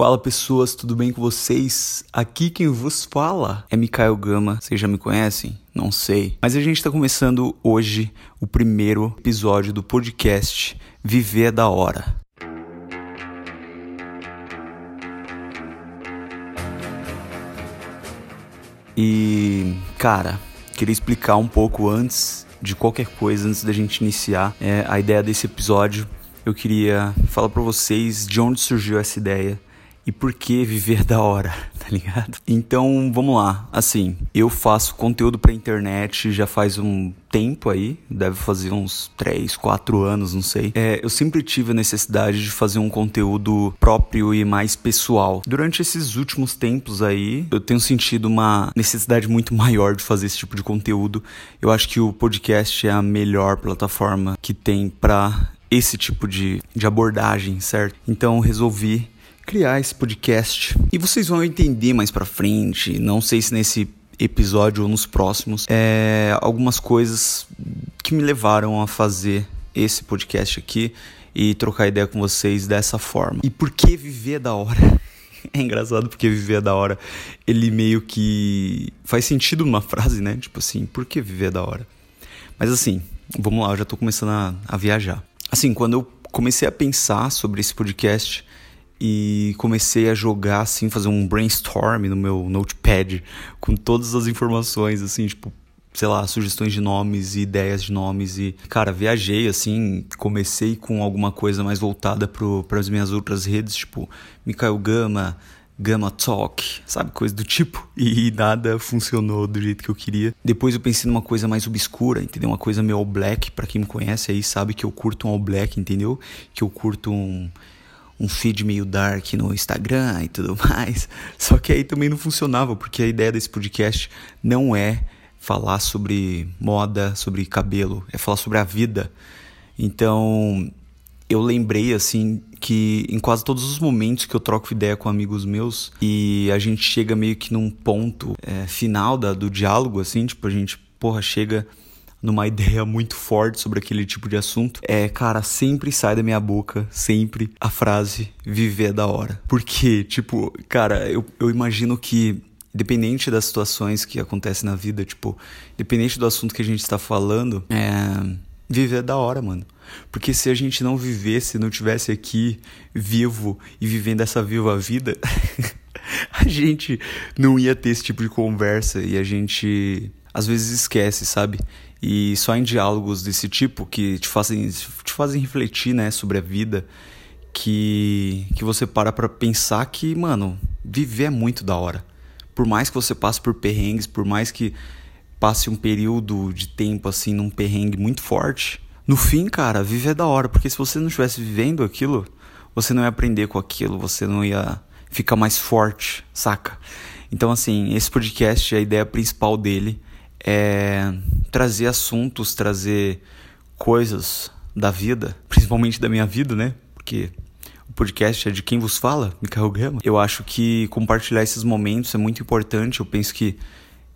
Fala pessoas, tudo bem com vocês? Aqui quem vos fala é Mikael Gama. Vocês já me conhecem? Não sei. Mas a gente está começando hoje o primeiro episódio do podcast Viver é da Hora. E, cara, queria explicar um pouco antes de qualquer coisa, antes da gente iniciar é, a ideia desse episódio. Eu queria falar para vocês de onde surgiu essa ideia e por que viver da hora, tá ligado? Então, vamos lá. Assim, eu faço conteúdo pra internet já faz um tempo aí, deve fazer uns 3, 4 anos, não sei. É, eu sempre tive a necessidade de fazer um conteúdo próprio e mais pessoal. Durante esses últimos tempos aí, eu tenho sentido uma necessidade muito maior de fazer esse tipo de conteúdo. Eu acho que o podcast é a melhor plataforma que tem para esse tipo de, de abordagem, certo? Então resolvi criar esse podcast. E vocês vão entender mais pra frente, não sei se nesse episódio ou nos próximos, é, algumas coisas que me levaram a fazer esse podcast aqui e trocar ideia com vocês dessa forma. E por que viver da hora? É engraçado porque viver da hora, ele meio que faz sentido numa frase, né? Tipo assim, por que viver da hora? Mas assim, vamos lá, eu já tô começando a, a viajar. Assim, quando eu comecei a pensar sobre esse podcast, e comecei a jogar assim, fazer um brainstorm no meu notepad com todas as informações assim, tipo, sei lá, sugestões de nomes e ideias de nomes e cara, viajei assim, comecei com alguma coisa mais voltada para as minhas outras redes, tipo, Mikael Gama, Gama Talk, sabe? Coisa do tipo. E nada funcionou do jeito que eu queria. Depois eu pensei numa coisa mais obscura, entendeu? Uma coisa meio all black. Para quem me conhece aí sabe que eu curto um all black, entendeu? Que eu curto um um feed meio dark no Instagram e tudo mais. Só que aí também não funcionava, porque a ideia desse podcast não é falar sobre moda, sobre cabelo, é falar sobre a vida. Então, eu lembrei assim que em quase todos os momentos que eu troco ideia com amigos meus e a gente chega meio que num ponto é, final da, do diálogo, assim, tipo, a gente, porra, chega numa ideia muito forte sobre aquele tipo de assunto, é, cara, sempre sai da minha boca, sempre, a frase viver é da hora. Porque, tipo, cara, eu, eu imagino que independente das situações que acontecem na vida, tipo, independente do assunto que a gente está falando, é, viver é da hora, mano. Porque se a gente não vivesse, não tivesse aqui vivo e vivendo essa viva vida, a gente não ia ter esse tipo de conversa e a gente às vezes esquece, sabe? E só em diálogos desse tipo que te fazem, te fazem refletir, né, sobre a vida, que, que você para pra pensar que, mano, viver é muito da hora. Por mais que você passe por perrengues, por mais que passe um período de tempo assim num perrengue muito forte, no fim, cara, viver é da hora, porque se você não estivesse vivendo aquilo, você não ia aprender com aquilo, você não ia ficar mais forte, saca? Então, assim, esse podcast, a ideia principal dele é trazer assuntos, trazer coisas da vida, principalmente da minha vida, né? Porque o podcast é de quem vos fala, Mikael Gama. Eu acho que compartilhar esses momentos é muito importante. Eu penso que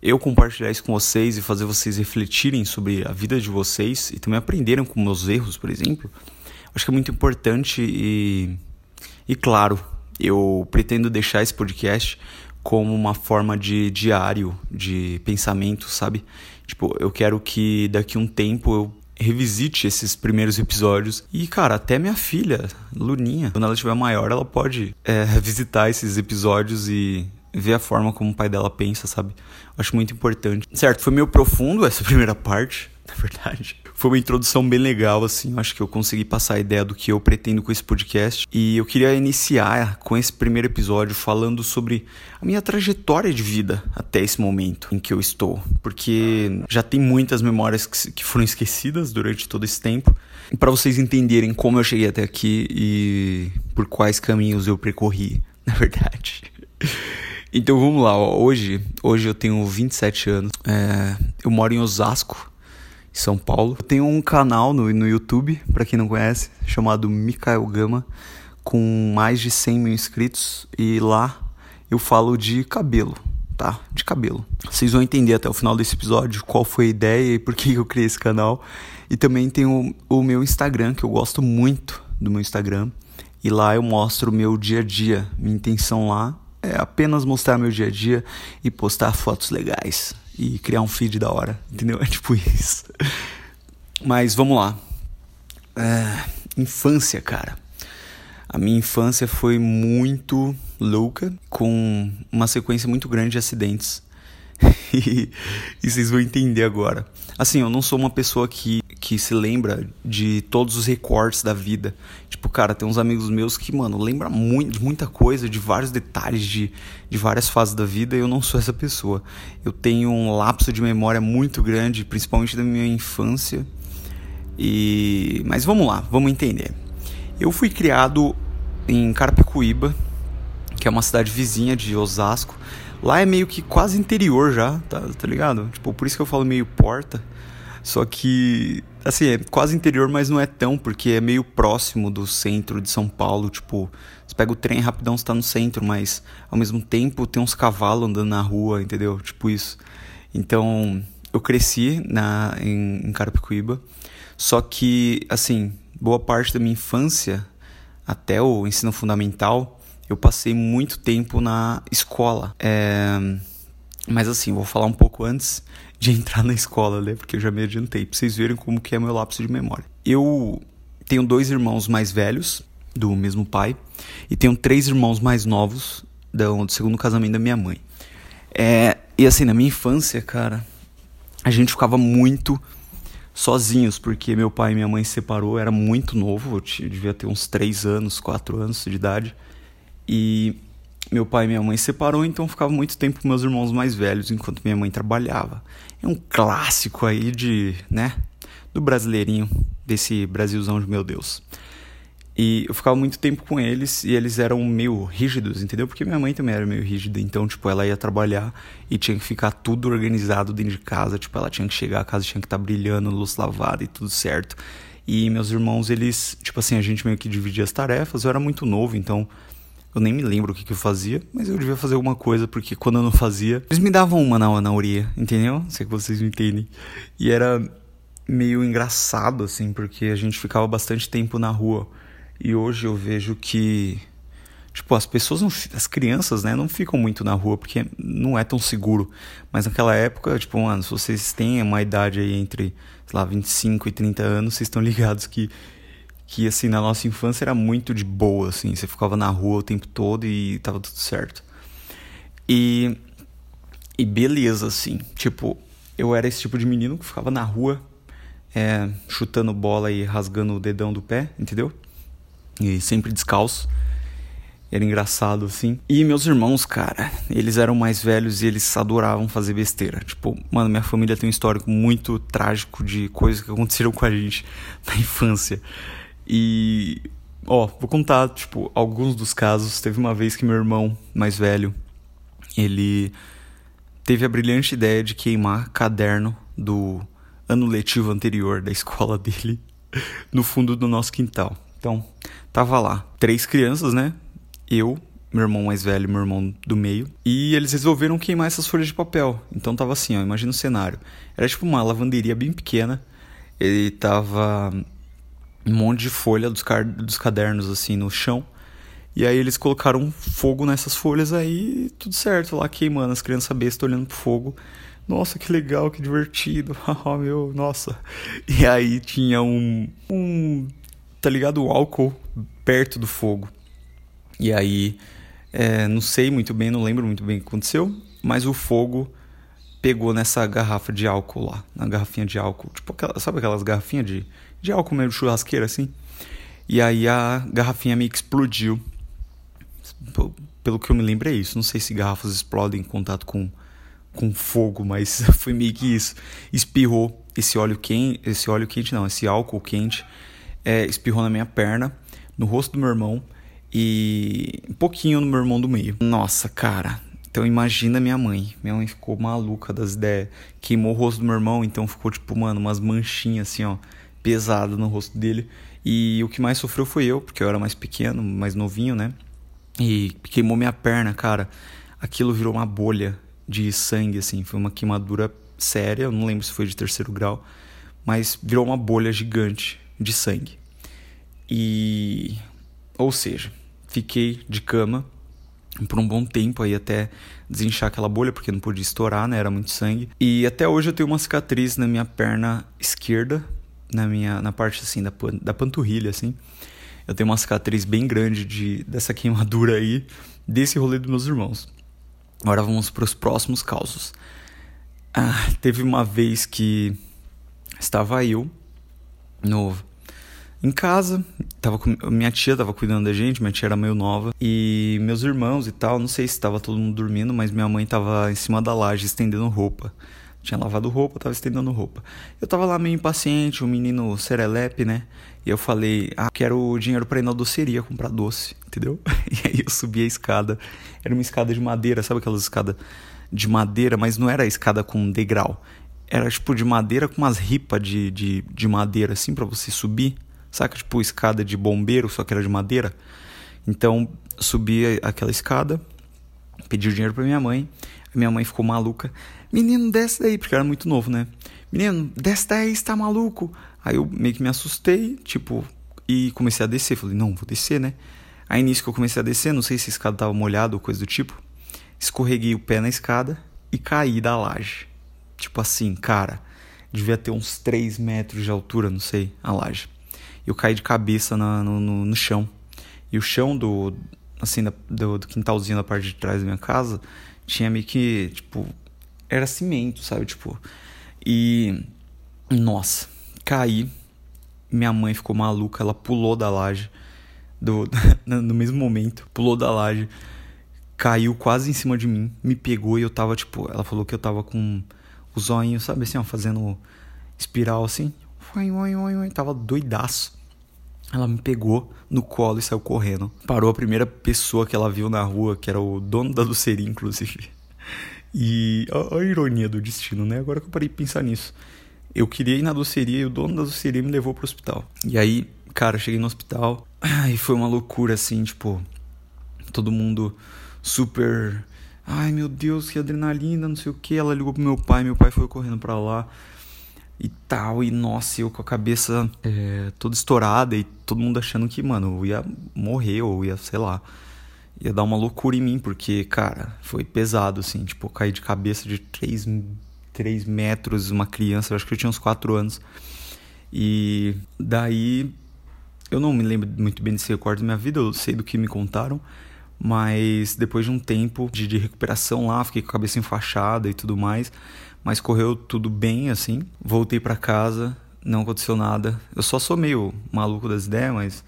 eu compartilhar isso com vocês e fazer vocês refletirem sobre a vida de vocês e também aprenderem com meus erros, por exemplo, acho que é muito importante e, e claro, eu pretendo deixar esse podcast como uma forma de diário de pensamento, sabe? Tipo, eu quero que daqui um tempo eu revisite esses primeiros episódios. E, cara, até minha filha, Luninha, quando ela estiver maior, ela pode é, visitar esses episódios e ver a forma como o pai dela pensa, sabe? Acho muito importante. Certo, foi meio profundo essa primeira parte, na verdade. Foi uma introdução bem legal, assim. Acho que eu consegui passar a ideia do que eu pretendo com esse podcast. E eu queria iniciar com esse primeiro episódio falando sobre a minha trajetória de vida até esse momento em que eu estou. Porque já tem muitas memórias que foram esquecidas durante todo esse tempo. Para vocês entenderem como eu cheguei até aqui e por quais caminhos eu percorri, na verdade. Então vamos lá, hoje, hoje eu tenho 27 anos, é, eu moro em Osasco, são Paulo. Eu tenho um canal no, no YouTube, para quem não conhece, chamado Mikael Gama, com mais de 100 mil inscritos. E lá eu falo de cabelo, tá? De cabelo. Vocês vão entender até o final desse episódio qual foi a ideia e por que eu criei esse canal. E também tem o, o meu Instagram, que eu gosto muito do meu Instagram. E lá eu mostro o meu dia a dia. Minha intenção lá é apenas mostrar meu dia a dia e postar fotos legais e criar um feed da hora, entendeu? É tipo isso. Mas vamos lá. É, infância, cara. A minha infância foi muito louca, com uma sequência muito grande de acidentes. e, e vocês vão entender agora. Assim, eu não sou uma pessoa que, que se lembra de todos os recortes da vida. Tipo, cara, tem uns amigos meus que, mano, lembra muito, de muita coisa, de vários detalhes de, de várias fases da vida, e eu não sou essa pessoa. Eu tenho um lapso de memória muito grande, principalmente da minha infância. E mas vamos lá, vamos entender. Eu fui criado em Carapicuíba, que é uma cidade vizinha de Osasco. Lá é meio que quase interior já, tá, tá ligado? Tipo, por isso que eu falo meio porta. Só que, assim, é quase interior, mas não é tão, porque é meio próximo do centro de São Paulo. Tipo, você pega o trem rapidão, você tá no centro, mas ao mesmo tempo tem uns cavalos andando na rua, entendeu? Tipo isso. Então, eu cresci na, em, em Carapicuíba. Só que, assim, boa parte da minha infância, até o ensino fundamental, eu passei muito tempo na escola. É... Mas assim, vou falar um pouco antes de entrar na escola, né? Porque eu já me adiantei, pra vocês verem como que é meu lapso de memória. Eu tenho dois irmãos mais velhos, do mesmo pai, e tenho três irmãos mais novos, do, do segundo casamento da minha mãe. É... E assim, na minha infância, cara, a gente ficava muito sozinhos, porque meu pai e minha mãe se separou, era muito novo, eu devia ter uns 3 anos, 4 anos de idade. E meu pai e minha mãe se separou, então ficava muito tempo com meus irmãos mais velhos enquanto minha mãe trabalhava. É um clássico aí de, né, do brasileirinho, desse Brasilzão de meu Deus. E eu ficava muito tempo com eles e eles eram meio rígidos, entendeu? Porque minha mãe também era meio rígida, então, tipo, ela ia trabalhar e tinha que ficar tudo organizado dentro de casa, tipo, ela tinha que chegar, a casa tinha que estar tá brilhando, luz lavada e tudo certo. E meus irmãos, eles, tipo assim, a gente meio que dividia as tarefas, eu era muito novo, então eu nem me lembro o que, que eu fazia, mas eu devia fazer alguma coisa, porque quando eu não fazia, eles me davam uma na, na uria, entendeu? Sei que vocês me entendem. E era meio engraçado, assim, porque a gente ficava bastante tempo na rua. E hoje eu vejo que tipo, as pessoas, não, as crianças, né, não ficam muito na rua porque não é tão seguro. Mas naquela época, tipo, mano, se vocês têm uma idade aí entre, sei lá, 25 e 30 anos, vocês estão ligados que que assim, na nossa infância era muito de boa, assim, você ficava na rua o tempo todo e tava tudo certo. E e beleza, assim, tipo, eu era esse tipo de menino que ficava na rua é, chutando bola e rasgando o dedão do pé, entendeu? E sempre descalço. Era engraçado, assim. E meus irmãos, cara, eles eram mais velhos e eles adoravam fazer besteira. Tipo, mano, minha família tem um histórico muito trágico de coisas que aconteceram com a gente na infância. E, ó, vou contar, tipo, alguns dos casos. Teve uma vez que meu irmão mais velho, ele teve a brilhante ideia de queimar caderno do ano letivo anterior da escola dele no fundo do nosso quintal. Então, tava lá, três crianças, né? Eu, meu irmão mais velho meu irmão do meio. E eles resolveram queimar essas folhas de papel. Então tava assim, ó, imagina o cenário. Era tipo uma lavanderia bem pequena. Ele tava um monte de folha dos, dos cadernos assim no chão. E aí eles colocaram fogo nessas folhas aí, tudo certo, lá queimando, as crianças bestas olhando pro fogo. Nossa, que legal, que divertido. oh, meu, nossa. E aí tinha um, um tá ligado? O álcool perto do fogo. E aí, é, não sei muito bem, não lembro muito bem o que aconteceu, mas o fogo pegou nessa garrafa de álcool lá, na garrafinha de álcool. Tipo, aquela, sabe aquelas garrafinhas de, de álcool meio churrasqueira assim? E aí a garrafinha meio que explodiu. Pelo que eu me lembro é isso. Não sei se garrafas explodem em contato com, com fogo, mas foi meio que isso. Espirrou esse óleo quente, esse óleo quente não, esse álcool quente é, espirrou na minha perna, no rosto do meu irmão e um pouquinho no meu irmão do meio. Nossa, cara. Então imagina minha mãe. Minha mãe ficou maluca das ideias. Queimou o rosto do meu irmão, então ficou tipo, mano, umas manchinhas assim, ó, pesadas no rosto dele. E o que mais sofreu foi eu, porque eu era mais pequeno, mais novinho, né? E queimou minha perna, cara. Aquilo virou uma bolha de sangue, assim. Foi uma queimadura séria. Eu não lembro se foi de terceiro grau. Mas virou uma bolha gigante de sangue. E Ou seja, fiquei de cama por um bom tempo aí até desinchar aquela bolha, porque não podia estourar, né? Era muito sangue. E até hoje eu tenho uma cicatriz na minha perna esquerda, na minha na parte assim da, da panturrilha assim. Eu tenho uma cicatriz bem grande de dessa queimadura aí desse rolê dos meus irmãos. Agora vamos para os próximos causos. Ah, teve uma vez que estava eu no em casa, tava com, minha tia tava cuidando da gente, minha tia era meio nova, e meus irmãos e tal, não sei se estava todo mundo dormindo, mas minha mãe tava em cima da laje estendendo roupa. Tinha lavado roupa, tava estendendo roupa. Eu tava lá meio impaciente, o um menino serelepe, né? E eu falei, ah, quero dinheiro para ir na doceria comprar doce, entendeu? E aí eu subi a escada. Era uma escada de madeira, sabe aquelas escadas de madeira, mas não era escada com degrau. Era tipo de madeira com umas ripas de, de, de madeira assim para você subir. Saca? Tipo escada de bombeiro, só que era de madeira. Então, subi aquela escada, pedi o dinheiro pra minha mãe. Minha mãe ficou maluca. Menino, desce daí, porque era muito novo, né? Menino, desce daí, você tá maluco? Aí eu meio que me assustei, tipo, e comecei a descer. Falei, não, vou descer, né? Aí nisso que eu comecei a descer, não sei se a escada tava molhada ou coisa do tipo. Escorreguei o pé na escada e caí da laje. Tipo assim, cara, devia ter uns 3 metros de altura, não sei, a laje eu caí de cabeça na, no, no, no, chão. E o chão do, assim, do, do quintalzinho da parte de trás da minha casa tinha meio que, tipo, era cimento, sabe? Tipo, e. Nossa, caí. Minha mãe ficou maluca, ela pulou da laje. Do, no mesmo momento, pulou da laje, caiu quase em cima de mim, me pegou e eu tava, tipo, ela falou que eu tava com o zoinho, sabe assim, ó, fazendo espiral assim. Tava doidaço. Ela me pegou no colo e saiu correndo. Parou a primeira pessoa que ela viu na rua, que era o dono da doceria, inclusive. E a, a ironia do destino, né? Agora que eu parei de pensar nisso. Eu queria ir na doceria e o dono da doceria me levou pro hospital. E aí, cara, eu cheguei no hospital e foi uma loucura, assim, tipo, todo mundo super. Ai meu Deus, que adrenalina, não sei o que. Ela ligou pro meu pai, meu pai foi correndo pra lá e tal. E nossa, eu com a cabeça é, toda estourada e todo mundo achando que, mano, eu ia morrer ou ia, sei lá, ia dar uma loucura em mim, porque, cara, foi pesado, assim, tipo, caí de cabeça de 3, 3 metros, uma criança, acho que eu tinha uns 4 anos. E daí eu não me lembro muito bem desse recorde da minha vida, eu sei do que me contaram. Mas depois de um tempo de, de recuperação lá, fiquei com a cabeça enfaixada e tudo mais. Mas correu tudo bem, assim. Voltei para casa, não aconteceu nada. Eu só sou meio maluco das ideias, mas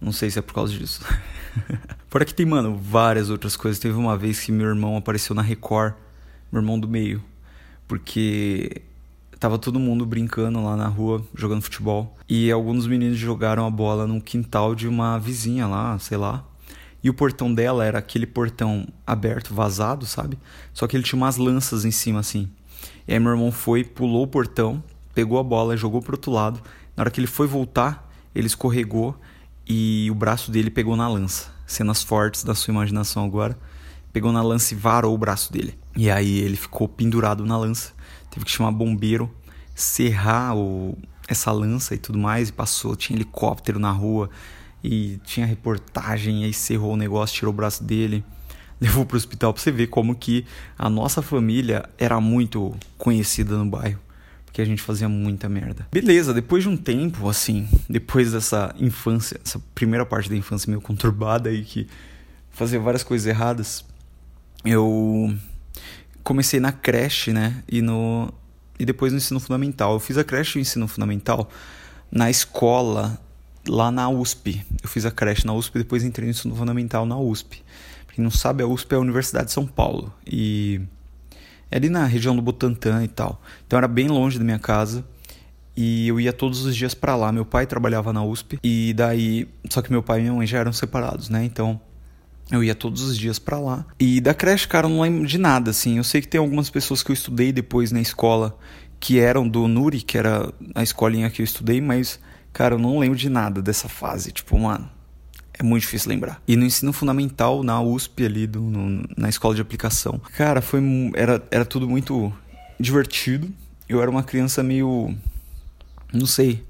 não sei se é por causa disso. Fora que tem, mano, várias outras coisas. Teve uma vez que meu irmão apareceu na Record, meu irmão do meio, porque tava todo mundo brincando lá na rua, jogando futebol. E alguns meninos jogaram a bola no quintal de uma vizinha lá, sei lá. E o portão dela era aquele portão aberto, vazado, sabe? Só que ele tinha umas lanças em cima, assim. E aí meu irmão foi, pulou o portão, pegou a bola, jogou pro outro lado. Na hora que ele foi voltar, ele escorregou e o braço dele pegou na lança. Cenas fortes da sua imaginação agora. Pegou na lança e varou o braço dele. E aí ele ficou pendurado na lança. Teve que chamar bombeiro, serrar o, essa lança e tudo mais. E passou, tinha helicóptero na rua e tinha reportagem. E aí cerrou o negócio, tirou o braço dele levou para o hospital para você ver como que a nossa família era muito conhecida no bairro. Porque a gente fazia muita merda. Beleza, depois de um tempo, assim, depois dessa infância, essa primeira parte da infância meio conturbada aí, que fazia várias coisas erradas, eu comecei na creche, né? E, no, e depois no ensino fundamental. Eu fiz a creche e o ensino fundamental na escola, lá na USP. Eu fiz a creche na USP e depois entrei no ensino fundamental na USP. Pra quem não sabe, a USP é a Universidade de São Paulo. E é ali na região do Butantã e tal. Então era bem longe da minha casa. E eu ia todos os dias para lá. Meu pai trabalhava na USP. E daí. Só que meu pai e minha mãe já eram separados, né? Então. Eu ia todos os dias para lá. E da creche, cara, eu não lembro de nada, assim. Eu sei que tem algumas pessoas que eu estudei depois na escola que eram do Nuri, que era a escolinha que eu estudei, mas, cara, eu não lembro de nada dessa fase. Tipo, mano, é muito difícil lembrar. E no ensino fundamental, na USP ali, do, no, na escola de aplicação, cara, foi era, era tudo muito divertido. Eu era uma criança meio. Não sei.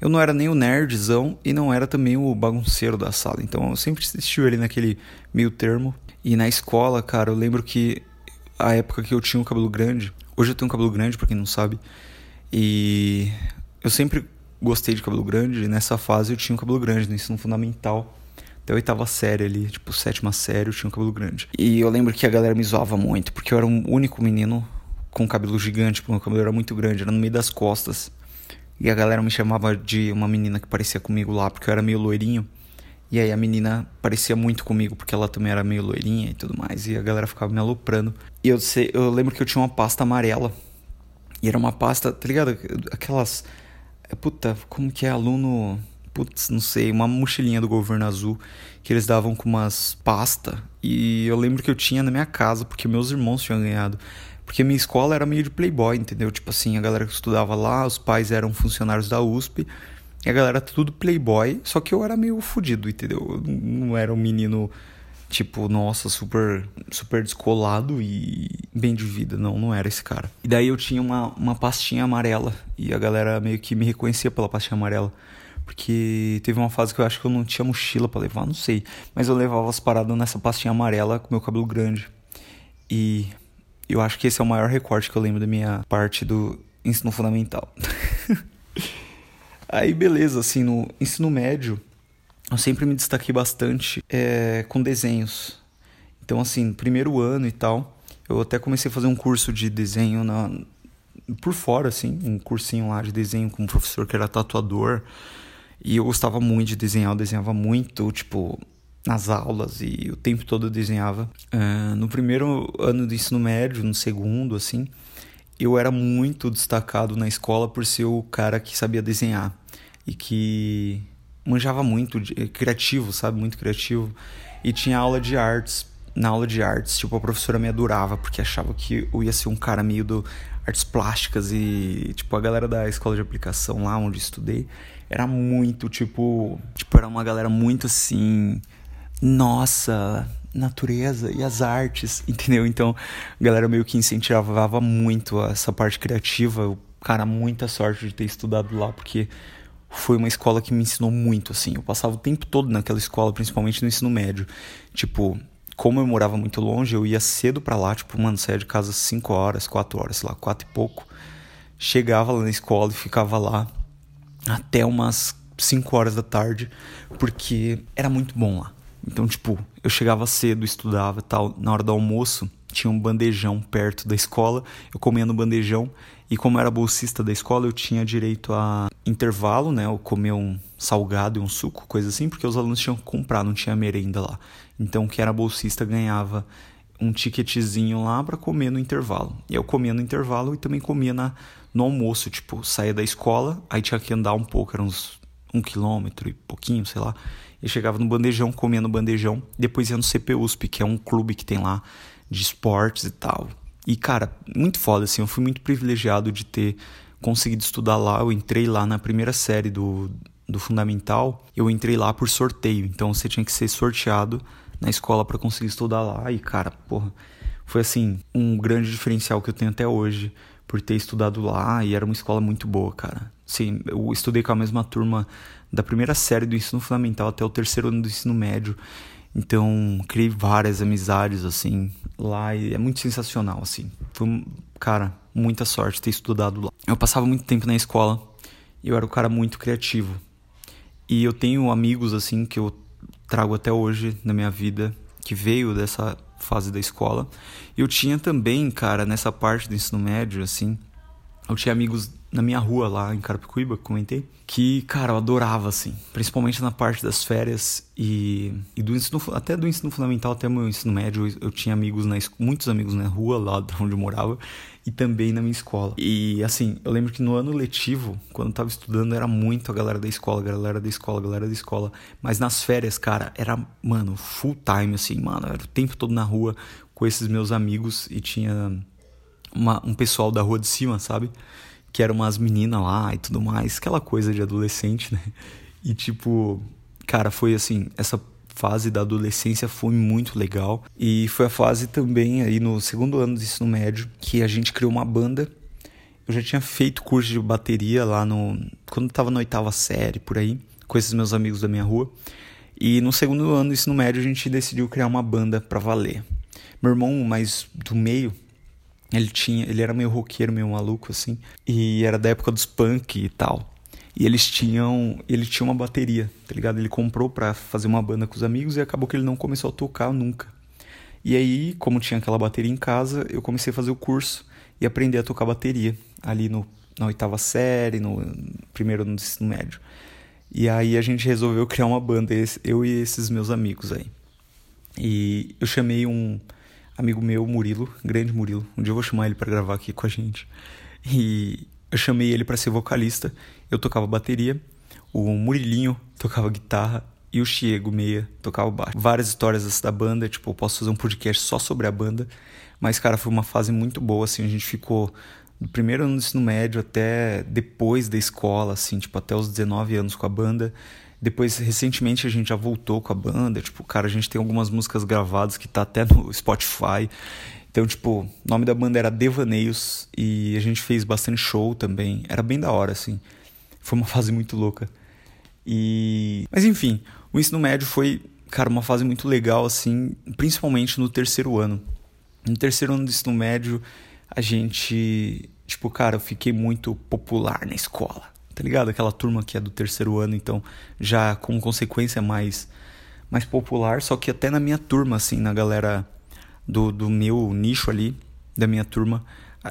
eu não era nem o nerdzão e não era também o bagunceiro da sala. Então eu sempre estive ali naquele meio termo. E na escola, cara, eu lembro que a época que eu tinha o cabelo grande, hoje eu tenho um cabelo grande, para quem não sabe, e eu sempre gostei de cabelo grande, e nessa fase eu tinha um cabelo grande no ensino fundamental. Até a oitava série ali, tipo, sétima série, eu tinha um cabelo grande. E eu lembro que a galera me zoava muito, porque eu era o único menino com cabelo gigante, porque meu cabelo era muito grande, era no meio das costas. E a galera me chamava de uma menina que parecia comigo lá, porque eu era meio loirinho. E aí a menina parecia muito comigo, porque ela também era meio loirinha e tudo mais. E a galera ficava me aloprando. E eu, sei, eu lembro que eu tinha uma pasta amarela. E era uma pasta, tá ligado? Aquelas. Puta, como que é aluno. Putz, não sei, uma mochilinha do governo azul que eles davam com umas pasta. E eu lembro que eu tinha na minha casa, porque meus irmãos tinham ganhado. Porque minha escola era meio de playboy, entendeu? Tipo assim, a galera que estudava lá, os pais eram funcionários da USP. E a galera tudo playboy, só que eu era meio fudido, entendeu? Eu não era um menino tipo, nossa, super super descolado e bem de vida. Não, não era esse cara. E daí eu tinha uma, uma pastinha amarela e a galera meio que me reconhecia pela pastinha amarela. Porque teve uma fase que eu acho que eu não tinha mochila para levar, não sei. Mas eu levava as paradas nessa pastinha amarela com meu cabelo grande. E eu acho que esse é o maior recorte que eu lembro da minha parte do ensino fundamental. Aí, beleza, assim, no ensino médio, eu sempre me destaquei bastante é, com desenhos. Então, assim, primeiro ano e tal, eu até comecei a fazer um curso de desenho na, por fora, assim, um cursinho lá de desenho com um professor que era tatuador. E eu gostava muito de desenhar, eu desenhava muito, tipo, nas aulas e o tempo todo eu desenhava. Uh, no primeiro ano do ensino médio, no segundo, assim, eu era muito destacado na escola por ser o cara que sabia desenhar e que manjava muito, eh, criativo, sabe? Muito criativo. E tinha aula de artes. Na aula de artes, tipo, a professora me adorava porque achava que eu ia ser um cara meio do artes plásticas e, tipo, a galera da escola de aplicação lá onde estudei era muito, tipo, tipo, era uma galera muito assim, nossa, natureza e as artes, entendeu? Então, a galera meio que incentivava muito essa parte criativa. Eu, cara, muita sorte de ter estudado lá, porque foi uma escola que me ensinou muito, assim. Eu passava o tempo todo naquela escola, principalmente no ensino médio. Tipo, como eu morava muito longe, eu ia cedo para lá, tipo, mano, saía de casa 5 horas, 4 horas, sei lá, 4 e pouco. Chegava lá na escola e ficava lá até umas 5 horas da tarde, porque era muito bom lá. Então, tipo, eu chegava cedo, estudava tal. Na hora do almoço, tinha um bandejão perto da escola. Eu comia no bandejão e como era bolsista da escola, eu tinha direito a intervalo, né? Eu comer um salgado e um suco, coisa assim, porque os alunos tinham que comprar, não tinha merenda lá. Então, quem era bolsista ganhava um ticketzinho lá para comer no intervalo. E eu comia no intervalo e também comia na, no almoço, tipo, saía da escola, aí tinha que andar um pouco, era uns um quilômetro e pouquinho, sei lá. E chegava no bandejão, comia no bandejão, depois ia no CPUSP, que é um clube que tem lá de esportes e tal. E, cara, muito foda, assim. Eu fui muito privilegiado de ter conseguido estudar lá. Eu entrei lá na primeira série do, do Fundamental. Eu entrei lá por sorteio. Então, você tinha que ser sorteado na escola para conseguir estudar lá. E, cara, porra, foi, assim, um grande diferencial que eu tenho até hoje por ter estudado lá. E era uma escola muito boa, cara. Sim, eu estudei com a mesma turma da primeira série do ensino fundamental até o terceiro ano do ensino médio. Então, criei várias amizades, assim, lá e é muito sensacional, assim. Foi, cara, muita sorte ter estudado lá. Eu passava muito tempo na escola e eu era um cara muito criativo. E eu tenho amigos, assim, que eu trago até hoje na minha vida, que veio dessa fase da escola. Eu tinha também, cara, nessa parte do ensino médio, assim, eu tinha amigos na minha rua lá em Carapicuíba, que comentei, que, cara, eu adorava, assim, principalmente na parte das férias e, e do ensino, até do ensino fundamental até o meu ensino médio, eu tinha amigos, na, muitos amigos na rua, lá onde eu morava, e também na minha escola. E, assim, eu lembro que no ano letivo, quando eu tava estudando, era muito a galera da escola, galera da escola, galera da escola, mas nas férias, cara, era, mano, full time, assim, mano, era o tempo todo na rua com esses meus amigos e tinha uma, um pessoal da rua de cima, sabe? Que eram umas meninas lá e tudo mais, aquela coisa de adolescente, né? E tipo, cara, foi assim, essa fase da adolescência foi muito legal. E foi a fase também aí no segundo ano do ensino médio que a gente criou uma banda. eu já tinha feito curso de bateria lá no. Quando eu tava na oitava série, por aí, com esses meus amigos da minha rua. E no segundo ano do ensino médio a gente decidiu criar uma banda pra valer. Meu irmão, mais do meio, ele tinha. Ele era meio roqueiro, meio maluco, assim. E era da época dos punk e tal. E eles tinham. Ele tinha uma bateria, tá ligado? Ele comprou pra fazer uma banda com os amigos e acabou que ele não começou a tocar nunca. E aí, como tinha aquela bateria em casa, eu comecei a fazer o curso e aprender a tocar bateria ali no, na oitava série, no primeiro no ensino médio. E aí a gente resolveu criar uma banda, eu e esses meus amigos aí. E eu chamei um amigo meu, Murilo, grande Murilo. Um dia eu vou chamar ele para gravar aqui com a gente. E eu chamei ele para ser vocalista. Eu tocava bateria, o Murilinho tocava guitarra e o Chiego Meia tocava baixo. Várias histórias da banda, tipo, eu posso fazer um podcast só sobre a banda, mas cara, foi uma fase muito boa assim, a gente ficou do primeiro ano do ensino médio até depois da escola, assim, tipo, até os 19 anos com a banda. Depois, recentemente, a gente já voltou com a banda. Tipo, cara, a gente tem algumas músicas gravadas que tá até no Spotify. Então, tipo, o nome da banda era Devaneios e a gente fez bastante show também. Era bem da hora, assim. Foi uma fase muito louca. E. Mas enfim, o ensino médio foi, cara, uma fase muito legal, assim, principalmente no terceiro ano. No terceiro ano do ensino médio, a gente. Tipo, cara, eu fiquei muito popular na escola, tá ligado? Aquela turma que é do terceiro ano, então já com consequência mais, mais popular, só que até na minha turma, assim, na galera do, do meu nicho ali, da minha turma,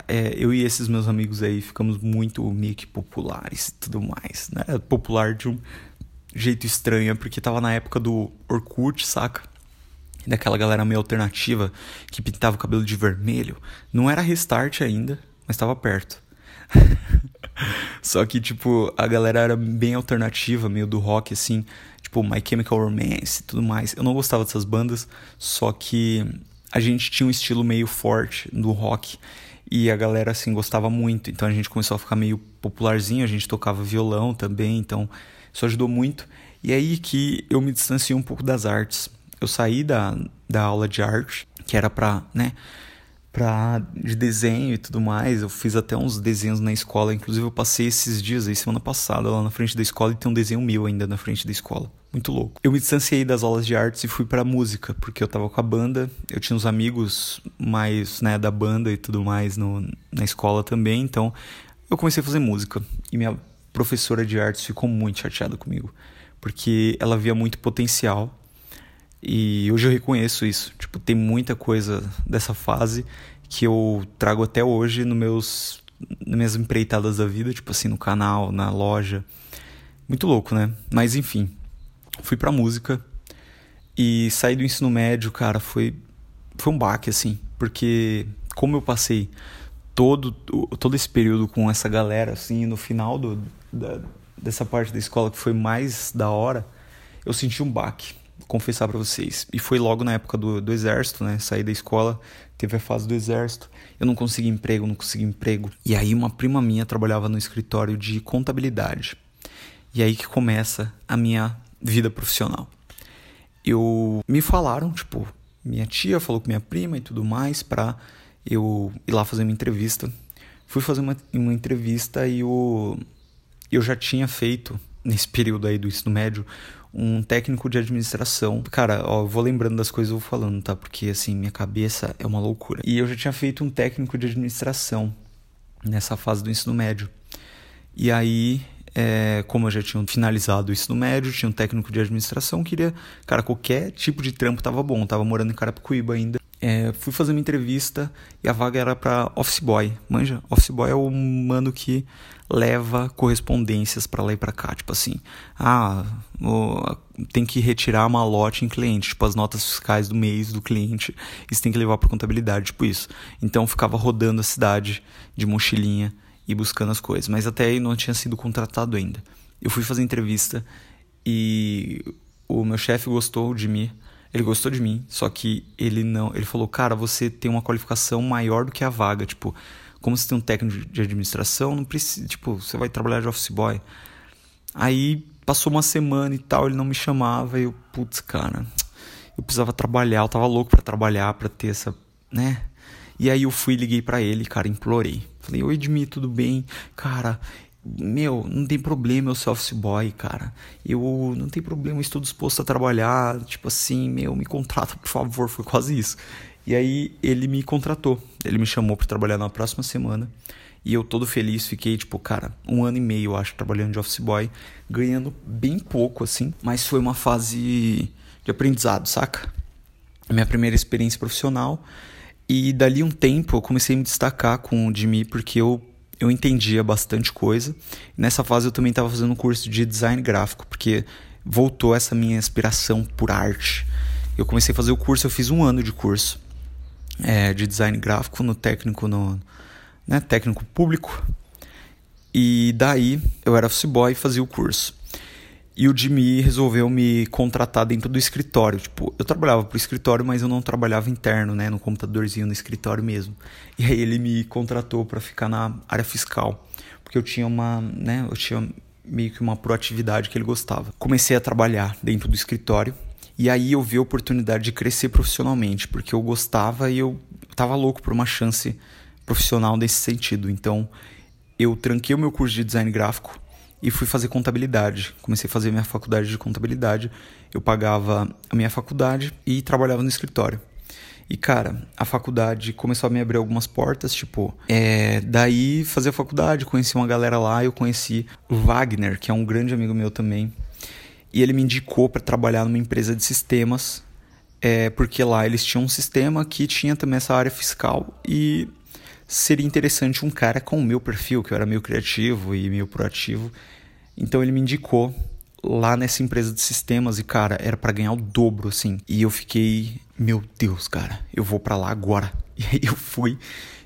é, eu e esses meus amigos aí ficamos muito meio que populares e tudo mais, né? Popular de um jeito estranho, porque tava na época do Orkut, saca? Daquela galera meio alternativa que pintava o cabelo de vermelho. Não era restart ainda, mas tava perto. Só que, tipo, a galera era bem alternativa, meio do rock, assim, tipo My Chemical Romance e tudo mais. Eu não gostava dessas bandas, só que a gente tinha um estilo meio forte do rock e a galera, assim, gostava muito. Então a gente começou a ficar meio popularzinho, a gente tocava violão também, então isso ajudou muito. E aí que eu me distanciei um pouco das artes. Eu saí da, da aula de arte, que era pra, né, pra, de desenho e tudo mais. Eu fiz até uns desenhos na escola. Inclusive, eu passei esses dias aí, semana passada, lá na frente da escola e tem um desenho meu ainda na frente da escola. Muito louco. Eu me distanciei das aulas de artes e fui pra música, porque eu tava com a banda. Eu tinha uns amigos mais, né, da banda e tudo mais no, na escola também. Então, eu comecei a fazer música. E minha professora de artes ficou muito chateada comigo, porque ela via muito potencial e hoje eu reconheço isso. Tipo, tem muita coisa dessa fase que eu trago até hoje no meus, nas minhas empreitadas da vida, tipo assim, no canal, na loja. Muito louco, né? Mas enfim, fui pra música e saí do ensino médio, cara, foi, foi um baque, assim, porque como eu passei todo, todo esse período com essa galera, assim, no final do, da, dessa parte da escola que foi mais da hora, eu senti um baque, confessar para vocês. E foi logo na época do, do exército, né? Saí da escola, teve a fase do exército, eu não consegui emprego, não consegui emprego. E aí uma prima minha trabalhava no escritório de contabilidade. E aí que começa a minha vida profissional. Eu me falaram, tipo, minha tia falou com minha prima e tudo mais para eu ir lá fazer uma entrevista. Fui fazer uma, uma entrevista e o eu já tinha feito, nesse período aí do ensino médio, um técnico de administração. Cara, ó, vou lembrando das coisas e vou falando, tá? Porque, assim, minha cabeça é uma loucura. E eu já tinha feito um técnico de administração nessa fase do ensino médio. E aí, é, como eu já tinha finalizado o ensino médio, tinha um técnico de administração, queria, cara, qualquer tipo de trampo tava bom. Tava morando em Carapicuíba ainda. É, fui fazer uma entrevista e a vaga era para office boy. Manja, office boy é o mano que leva correspondências para lá e para cá, tipo assim, ah, tem que retirar malote em cliente, tipo as notas fiscais do mês do cliente, isso tem que levar para contabilidade, tipo isso. Então ficava rodando a cidade de mochilinha e buscando as coisas, mas até aí não tinha sido contratado ainda. Eu fui fazer entrevista e o meu chefe gostou de mim ele gostou de mim, só que ele não. Ele falou, cara, você tem uma qualificação maior do que a vaga. Tipo, como você tem um técnico de administração, não precisa. Tipo, você vai trabalhar de office boy. Aí passou uma semana e tal, ele não me chamava. E eu, putz, cara, eu precisava trabalhar, eu tava louco para trabalhar, para ter essa. né? E aí eu fui liguei para ele, cara, implorei. Falei, oi Edmi, tudo bem? Cara, meu, não tem problema eu ser office boy, cara. Eu não tem problema, eu estou disposto a trabalhar. Tipo assim, meu, me contrata, por favor. Foi quase isso. E aí ele me contratou. Ele me chamou para trabalhar na próxima semana. E eu todo feliz, fiquei, tipo, cara, um ano e meio, eu acho, trabalhando de office boy, ganhando bem pouco, assim. Mas foi uma fase de aprendizado, saca? Minha primeira experiência profissional. E dali um tempo eu comecei a me destacar com o Jimmy porque eu, eu entendia bastante coisa. Nessa fase eu também estava fazendo um curso de design gráfico, porque voltou essa minha inspiração por arte. Eu comecei a fazer o curso, eu fiz um ano de curso é, de design gráfico no técnico no né, técnico público. E daí eu era office boy e fazia o curso. E o Jimmy resolveu me contratar dentro do escritório. Tipo, eu trabalhava pro escritório, mas eu não trabalhava interno, né? No computadorzinho, no escritório mesmo. E aí ele me contratou para ficar na área fiscal. Porque eu tinha uma, né? Eu tinha meio que uma proatividade que ele gostava. Comecei a trabalhar dentro do escritório. E aí eu vi a oportunidade de crescer profissionalmente. Porque eu gostava e eu tava louco por uma chance profissional nesse sentido. Então, eu tranquei o meu curso de design gráfico e fui fazer contabilidade. Comecei a fazer minha faculdade de contabilidade. Eu pagava a minha faculdade e trabalhava no escritório. E cara, a faculdade começou a me abrir algumas portas, tipo, é, daí fazer a faculdade, conheci uma galera lá, eu conheci o Wagner, que é um grande amigo meu também. E ele me indicou para trabalhar numa empresa de sistemas, é, porque lá eles tinham um sistema que tinha também essa área fiscal e seria interessante um cara com o meu perfil, que eu era meio criativo e meio proativo. Então ele me indicou lá nessa empresa de sistemas e cara, era para ganhar o dobro assim. E eu fiquei, meu Deus, cara, eu vou para lá agora. E aí eu fui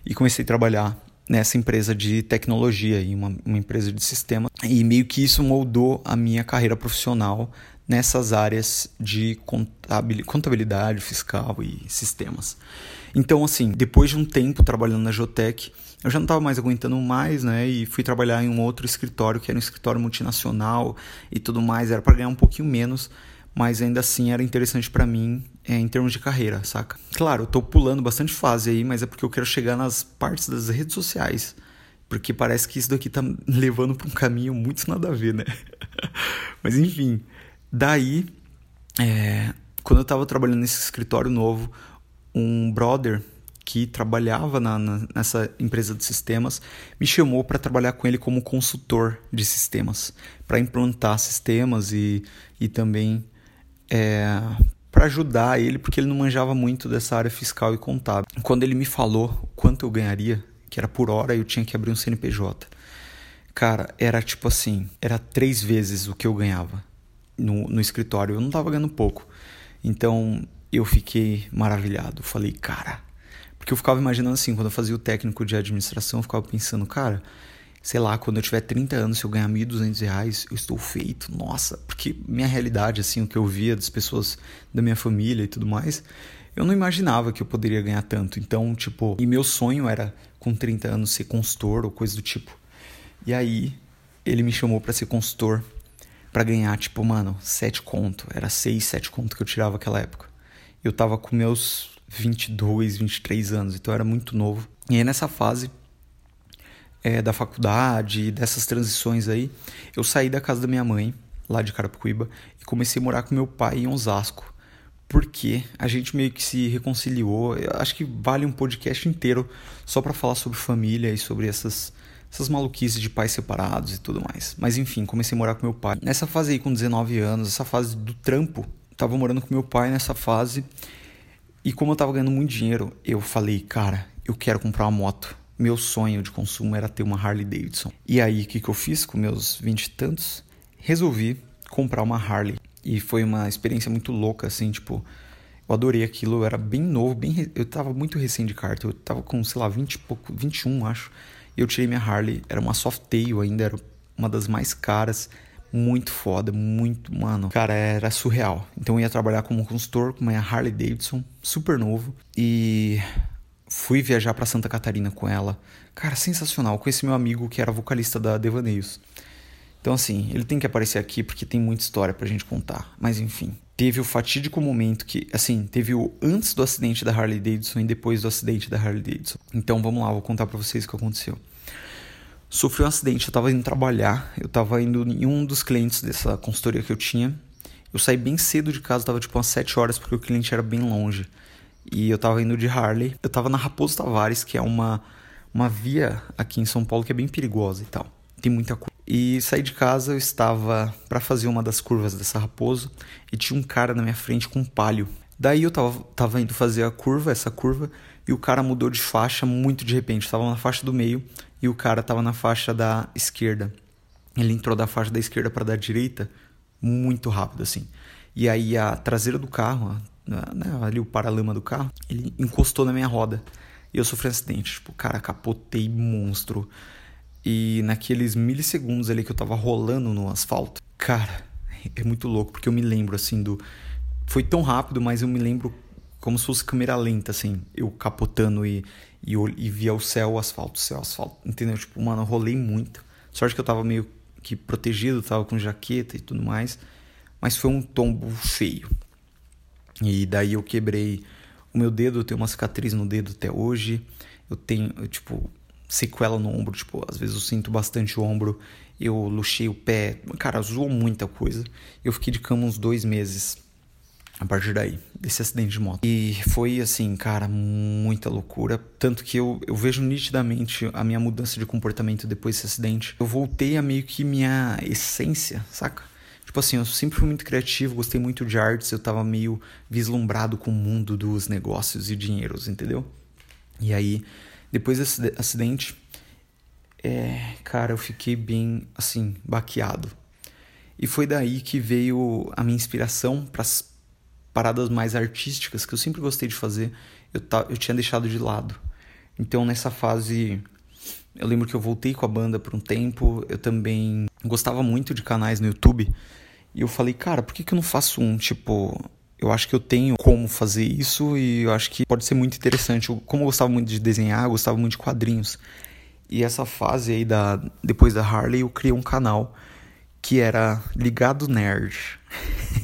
e comecei a trabalhar nessa empresa de tecnologia e uma, uma empresa de sistema. E meio que isso moldou a minha carreira profissional nessas áreas de contabilidade fiscal e sistemas. Então, assim, depois de um tempo trabalhando na Jotec, eu já não estava mais aguentando mais, né? E fui trabalhar em um outro escritório, que era um escritório multinacional e tudo mais. Era para ganhar um pouquinho menos, mas ainda assim era interessante para mim é, em termos de carreira, saca? Claro, eu tô pulando bastante fase aí, mas é porque eu quero chegar nas partes das redes sociais. Porque parece que isso daqui tá levando para um caminho muito nada a ver, né? mas enfim, daí, é, quando eu estava trabalhando nesse escritório novo, um brother que trabalhava na, na, nessa empresa de sistemas me chamou para trabalhar com ele como consultor de sistemas, para implantar sistemas e, e também é, para ajudar ele, porque ele não manjava muito dessa área fiscal e contábil. Quando ele me falou quanto eu ganharia, que era por hora, eu tinha que abrir um CNPJ. Cara, era tipo assim, era três vezes o que eu ganhava no, no escritório. Eu não estava ganhando pouco. Então eu fiquei maravilhado. Falei, cara. Porque eu ficava imaginando assim, quando eu fazia o técnico de administração, eu ficava pensando, cara, sei lá, quando eu tiver 30 anos, se eu ganhar 1.200 reais, eu estou feito. Nossa, porque minha realidade, assim, o que eu via das pessoas da minha família e tudo mais, eu não imaginava que eu poderia ganhar tanto. Então, tipo, e meu sonho era, com 30 anos, ser consultor ou coisa do tipo. E aí, ele me chamou para ser consultor, para ganhar, tipo, mano, 7 conto. Era 6, 7 conto que eu tirava naquela época eu tava com meus 22, 23 anos, então eu era muito novo. E aí nessa fase é, da faculdade, dessas transições aí, eu saí da casa da minha mãe, lá de Carapicuíba, e comecei a morar com meu pai em Osasco. Porque a gente meio que se reconciliou. Eu acho que vale um podcast inteiro só para falar sobre família e sobre essas, essas maluquices de pais separados e tudo mais. Mas enfim, comecei a morar com meu pai. Nessa fase aí, com 19 anos, essa fase do trampo, tava morando com meu pai nessa fase. E como eu tava ganhando muito dinheiro, eu falei, cara, eu quero comprar uma moto. Meu sonho de consumo era ter uma Harley Davidson. E aí, o que, que eu fiz com meus vinte e tantos? Resolvi comprar uma Harley. E foi uma experiência muito louca, assim, tipo, eu adorei aquilo, eu era bem novo, bem eu tava muito recém de carta, eu tava com, sei lá, 20 e pouco, 21, acho. E eu tirei minha Harley, era uma Softail ainda, era uma das mais caras muito foda, muito, mano. Cara, era surreal. Então eu ia trabalhar como consultor com uma Harley Davidson, super novo. E fui viajar para Santa Catarina com ela. Cara, sensacional. Com esse meu amigo que era vocalista da Devaneios. Então, assim, ele tem que aparecer aqui porque tem muita história pra gente contar. Mas, enfim. Teve o fatídico momento que, assim, teve o antes do acidente da Harley Davidson e depois do acidente da Harley Davidson. Então, vamos lá, vou contar pra vocês o que aconteceu. Sofri um acidente, eu tava indo trabalhar, eu tava indo em um dos clientes dessa consultoria que eu tinha. Eu saí bem cedo de casa, tava tipo umas 7 horas porque o cliente era bem longe. E eu tava indo de Harley. Eu tava na Raposo Tavares, que é uma, uma via aqui em São Paulo que é bem perigosa e tal. Tem muita coisa. E saí de casa, eu estava para fazer uma das curvas dessa raposo e tinha um cara na minha frente com um palio. Daí eu tava, tava indo fazer a curva, essa curva, e o cara mudou de faixa muito de repente. Estava na faixa do meio e o cara estava na faixa da esquerda. Ele entrou da faixa da esquerda para da direita muito rápido assim. E aí a traseira do carro, né, ali o paralama do carro, ele encostou na minha roda. E eu sofri um acidente. Tipo, cara, capotei monstro. E naqueles milissegundos ali que eu tava rolando no asfalto, cara, é muito louco, porque eu me lembro assim do. Foi tão rápido, mas eu me lembro como se fosse câmera lenta, assim, eu capotando e, e, e via o céu, o asfalto, o céu, o asfalto, entendeu? Tipo, mano, eu rolei muito. Sorte que eu tava meio que protegido, tava com jaqueta e tudo mais, mas foi um tombo feio. E daí eu quebrei o meu dedo, eu tenho uma cicatriz no dedo até hoje. Eu tenho, eu, tipo, sequela no ombro, tipo, às vezes eu sinto bastante o ombro, eu luxei o pé, cara, zoou muita coisa. Eu fiquei de cama uns dois meses a partir daí, desse acidente de moto. E foi assim, cara, muita loucura. Tanto que eu, eu vejo nitidamente a minha mudança de comportamento depois desse acidente. Eu voltei a meio que minha essência, saca? Tipo assim, eu sempre fui muito criativo, gostei muito de artes, eu tava meio vislumbrado com o mundo dos negócios e dinheiros, entendeu? E aí depois desse acidente, é, cara, eu fiquei bem, assim, baqueado. E foi daí que veio a minha inspiração para as paradas mais artísticas que eu sempre gostei de fazer. Eu, eu tinha deixado de lado. Então, nessa fase, eu lembro que eu voltei com a banda por um tempo. Eu também gostava muito de canais no YouTube. E eu falei, cara, por que, que eu não faço um, tipo, eu acho que eu tenho como fazer isso e eu acho que pode ser muito interessante. Eu, como eu gostava muito de desenhar, eu gostava muito de quadrinhos. E essa fase aí da depois da Harley, eu criei um canal que era Ligado Nerd.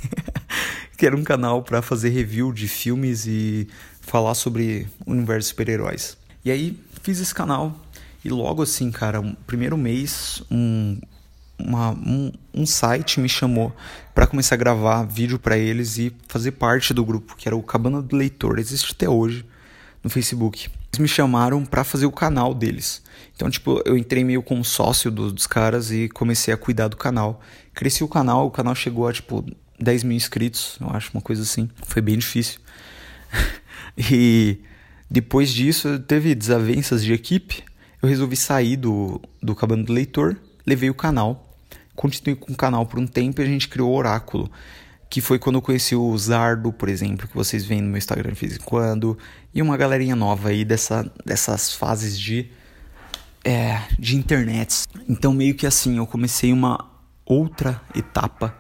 que era um canal para fazer review de filmes e falar sobre o universo de super-heróis. E aí fiz esse canal e logo assim, cara, um, primeiro mês, um uma, um, um site me chamou para começar a gravar vídeo para eles e fazer parte do grupo, que era o Cabana do Leitor, existe até hoje no Facebook. Eles me chamaram para fazer o canal deles. Então, tipo, eu entrei meio como sócio do, dos caras e comecei a cuidar do canal. Cresci o canal, o canal chegou a, tipo, 10 mil inscritos, eu acho, uma coisa assim. Foi bem difícil. e depois disso, teve desavenças de equipe. Eu resolvi sair do, do Cabana do Leitor, levei o canal continuei com o canal por um tempo e a gente criou o Oráculo, que foi quando eu conheci o Zardo, por exemplo, que vocês veem no meu Instagram de vez em quando, e uma galerinha nova aí dessa, dessas fases de, é, de internet. Então, meio que assim, eu comecei uma outra etapa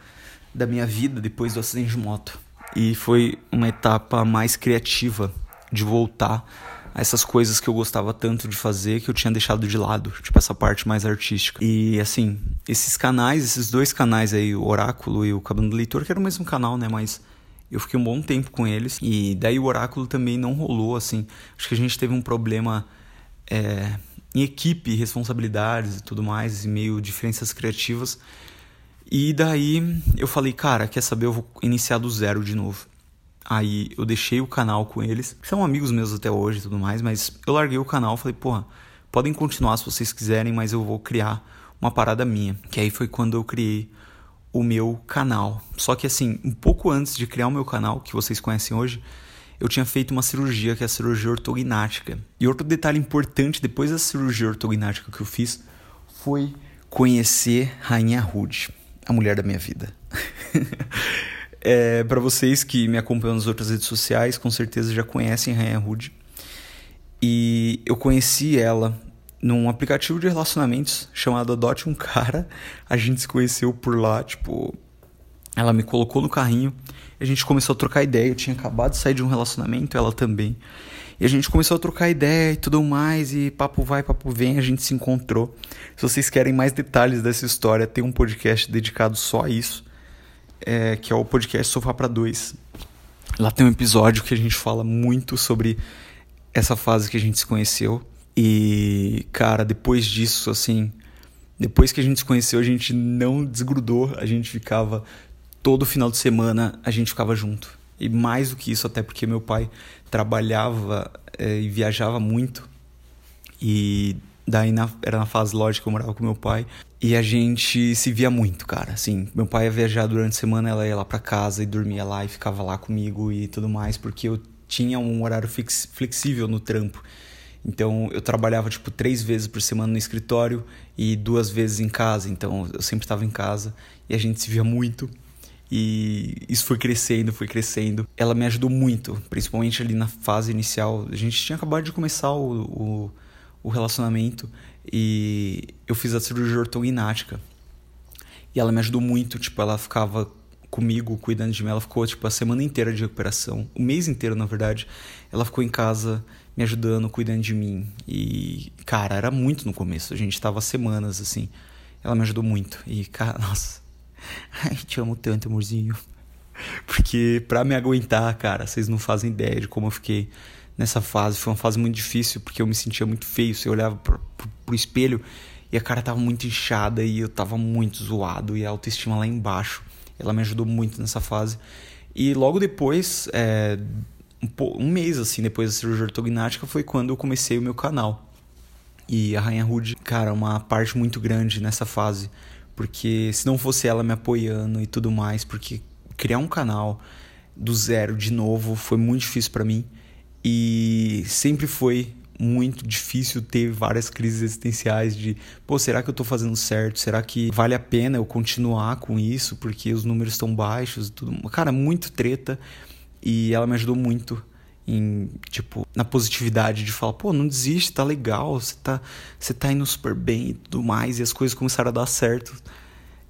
da minha vida depois do acidente de moto. E foi uma etapa mais criativa de voltar essas coisas que eu gostava tanto de fazer que eu tinha deixado de lado, tipo essa parte mais artística. E assim, esses canais, esses dois canais aí, o Oráculo e o Cabana do Leitor, que era o mesmo canal, né, mas eu fiquei um bom tempo com eles e daí o Oráculo também não rolou, assim. Acho que a gente teve um problema é, em equipe, responsabilidades e tudo mais, e meio diferenças criativas. E daí eu falei, cara, quer saber? Eu vou iniciar do zero de novo. Aí eu deixei o canal com eles, são amigos meus até hoje e tudo mais, mas eu larguei o canal, falei, porra, podem continuar se vocês quiserem, mas eu vou criar uma parada minha. Que aí foi quando eu criei o meu canal. Só que assim, um pouco antes de criar o meu canal, que vocês conhecem hoje, eu tinha feito uma cirurgia, que é a cirurgia ortognática. E outro detalhe importante depois da cirurgia ortognática que eu fiz foi conhecer Rainha Rude, a mulher da minha vida. É, para vocês que me acompanham nas outras redes sociais, com certeza já conhecem Rainha Rude. E eu conheci ela num aplicativo de relacionamentos chamado Adote um Cara. A gente se conheceu por lá, tipo, ela me colocou no carrinho, a gente começou a trocar ideia. Eu tinha acabado de sair de um relacionamento, ela também. E a gente começou a trocar ideia e tudo mais, e papo vai, papo vem, a gente se encontrou. Se vocês querem mais detalhes dessa história, tem um podcast dedicado só a isso, é, que é o podcast Sofá para Dois. Lá tem um episódio que a gente fala muito sobre essa fase que a gente se conheceu. E, cara, depois disso, assim, depois que a gente se conheceu, a gente não desgrudou, a gente ficava todo final de semana, a gente ficava junto. E mais do que isso, até porque meu pai trabalhava é, e viajava muito. E daí na, era na fase lógica que eu morava com meu pai. E a gente se via muito, cara. Assim, meu pai ia viajar durante a semana, ela ia lá pra casa e dormia lá e ficava lá comigo e tudo mais, porque eu tinha um horário fix, flexível no trampo. Então eu trabalhava tipo três vezes por semana no escritório e duas vezes em casa. Então eu sempre estava em casa e a gente se via muito. E isso foi crescendo, foi crescendo. Ela me ajudou muito, principalmente ali na fase inicial. A gente tinha acabado de começar o, o, o relacionamento e eu fiz a cirurgia ortognática. E ela me ajudou muito, tipo, ela ficava comigo, cuidando de mim. Ela ficou, tipo, a semana inteira de recuperação. O mês inteiro, na verdade. Ela ficou em casa me ajudando, cuidando de mim. E, cara, era muito no começo. A gente tava semanas, assim. Ela me ajudou muito. E, cara, nossa Ai, te amo tanto, amorzinho. Porque pra me aguentar, cara, vocês não fazem ideia de como eu fiquei nessa fase. Foi uma fase muito difícil, porque eu me sentia muito feio. Você olhava pro, pro, pro espelho e a cara tava muito inchada e eu tava muito zoado e a autoestima lá embaixo. Ela me ajudou muito nessa fase. E logo depois, é, um, um, mês assim, depois da cirurgia ortognática, foi quando eu comecei o meu canal. E a Rainha Rude, cara, uma parte muito grande nessa fase porque se não fosse ela me apoiando e tudo mais, porque criar um canal do zero de novo foi muito difícil para mim e sempre foi muito difícil ter várias crises existenciais de, pô, será que eu tô fazendo certo? Será que vale a pena eu continuar com isso porque os números estão baixos e tudo. Cara, muito treta e ela me ajudou muito em, tipo, na positividade de falar, pô, não desiste, tá legal, você tá, você tá indo super bem e tudo mais, e as coisas começaram a dar certo.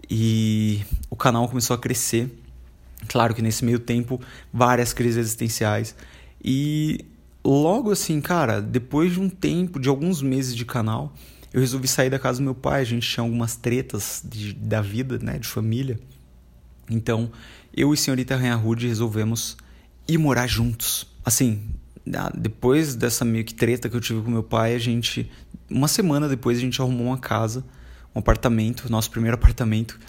E o canal começou a crescer. Claro que nesse meio tempo, várias crises existenciais. E logo assim, cara, depois de um tempo, de alguns meses de canal, eu resolvi sair da casa do meu pai. A gente tinha algumas tretas de, da vida, né, de família. Então, eu e senhorita Rainha Rude resolvemos ir morar juntos assim, depois dessa meio que treta que eu tive com meu pai, a gente. Uma semana depois a gente arrumou uma casa, um apartamento, nosso primeiro apartamento,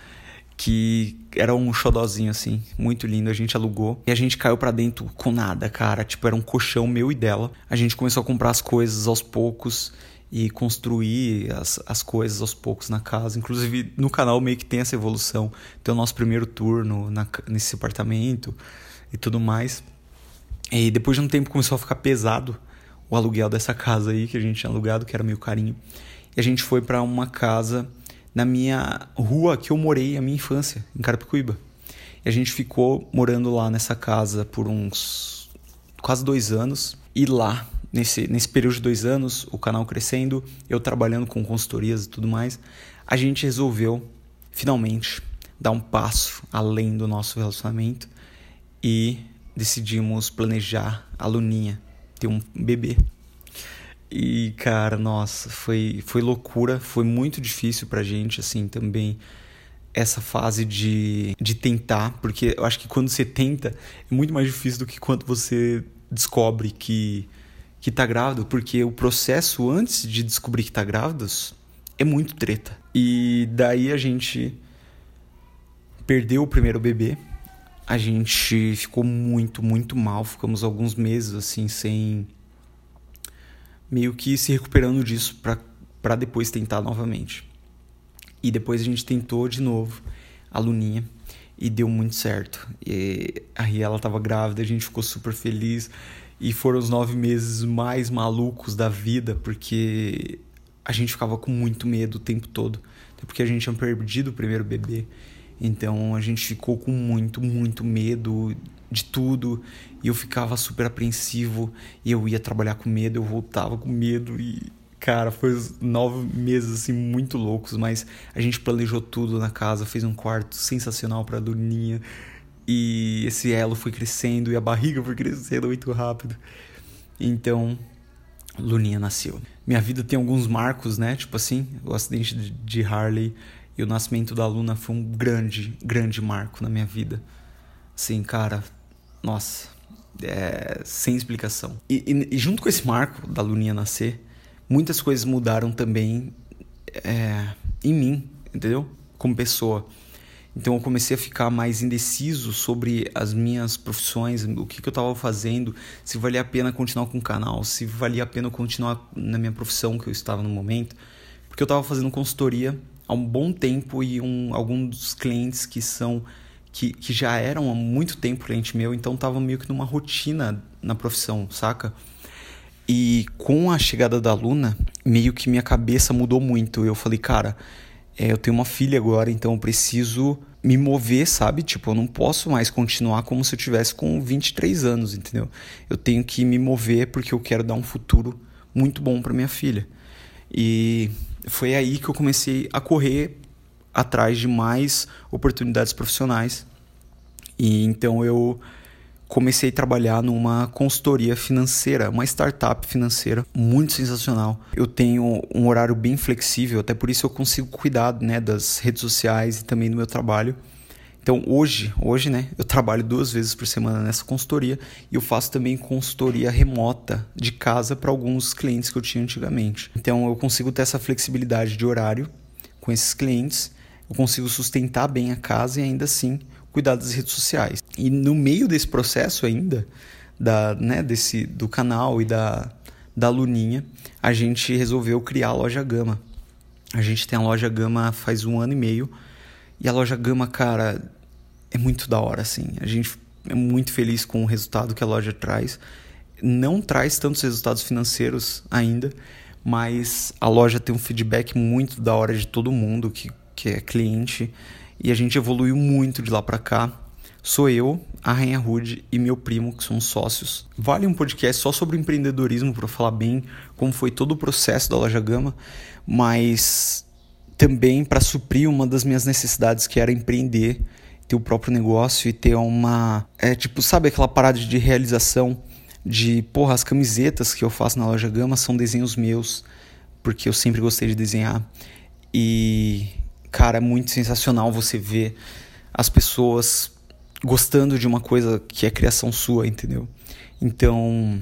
que era um xodózinho assim, muito lindo. A gente alugou e a gente caiu para dentro com nada, cara. Tipo, era um colchão meu e dela. A gente começou a comprar as coisas aos poucos e construir as, as coisas aos poucos na casa. Inclusive, no canal meio que tem essa evolução. Tem o nosso primeiro turno na, nesse apartamento e tudo mais. E depois de um tempo começou a ficar pesado o aluguel dessa casa aí que a gente tinha alugado, que era meio carinho. E a gente foi para uma casa na minha rua que eu morei a minha infância, em Carapicuíba. E a gente ficou morando lá nessa casa por uns quase dois anos. E lá, nesse, nesse período de dois anos, o canal crescendo, eu trabalhando com consultorias e tudo mais, a gente resolveu finalmente dar um passo além do nosso relacionamento e decidimos planejar a Luninha ter um bebê. E, cara, nossa, foi, foi loucura, foi muito difícil pra gente, assim, também essa fase de, de tentar, porque eu acho que quando você tenta é muito mais difícil do que quando você descobre que, que tá grávido, porque o processo antes de descobrir que tá grávido é muito treta. E daí a gente perdeu o primeiro bebê, a gente ficou muito, muito mal. Ficamos alguns meses assim, sem. Meio que se recuperando disso para depois tentar novamente. E depois a gente tentou de novo a Luninha e deu muito certo. E aí ela estava grávida, a gente ficou super feliz. E foram os nove meses mais malucos da vida, porque a gente ficava com muito medo o tempo todo. Até porque a gente tinha perdido o primeiro bebê. Então a gente ficou com muito, muito medo de tudo e eu ficava super apreensivo e eu ia trabalhar com medo, eu voltava com medo e cara, foi nove meses assim muito loucos, mas a gente planejou tudo na casa, fez um quarto sensacional para Dorninha e esse elo foi crescendo e a barriga foi crescendo muito rápido. Então, Luninha nasceu. Minha vida tem alguns marcos, né? Tipo assim, o acidente de Harley e o nascimento da Luna foi um grande, grande marco na minha vida. Assim, cara, nossa, é, sem explicação. E, e, junto com esse marco da Luninha nascer, muitas coisas mudaram também é, em mim, entendeu? Como pessoa. Então eu comecei a ficar mais indeciso sobre as minhas profissões, o que, que eu estava fazendo, se valia a pena continuar com o canal, se valia a pena continuar na minha profissão que eu estava no momento, porque eu estava fazendo consultoria há um bom tempo e um, alguns dos clientes que são que, que já eram há muito tempo cliente meu, então estava meio que numa rotina na profissão, saca? E com a chegada da Luna, meio que minha cabeça mudou muito. Eu falei, cara, é, eu tenho uma filha agora, então eu preciso me mover, sabe? Tipo, eu não posso mais continuar como se eu tivesse com 23 anos, entendeu? Eu tenho que me mover porque eu quero dar um futuro muito bom para minha filha. E foi aí que eu comecei a correr atrás de mais oportunidades profissionais. E então eu comecei a trabalhar numa consultoria financeira, uma startup financeira muito sensacional. Eu tenho um horário bem flexível, até por isso eu consigo cuidar né, das redes sociais e também do meu trabalho. Então hoje, hoje, né, eu trabalho duas vezes por semana nessa consultoria e eu faço também consultoria remota de casa para alguns clientes que eu tinha antigamente. Então eu consigo ter essa flexibilidade de horário com esses clientes, eu consigo sustentar bem a casa e ainda assim cuidar das redes sociais. E no meio desse processo ainda, da, né, desse, do canal e da, da Luninha, a gente resolveu criar a loja Gama. A gente tem a loja Gama faz um ano e meio. E a loja Gama, cara, é muito da hora, assim. A gente é muito feliz com o resultado que a loja traz. Não traz tantos resultados financeiros ainda, mas a loja tem um feedback muito da hora de todo mundo que, que é cliente e a gente evoluiu muito de lá para cá. Sou eu, a Rainha Rude e meu primo, que somos sócios. Vale um podcast só sobre empreendedorismo para falar bem como foi todo o processo da Loja Gama, mas também para suprir uma das minhas necessidades que era empreender, ter o próprio negócio e ter uma, é tipo, sabe aquela parada de realização de, porra, as camisetas que eu faço na Loja Gama são desenhos meus, porque eu sempre gostei de desenhar. E cara, é muito sensacional você ver as pessoas gostando de uma coisa que é criação sua, entendeu? Então,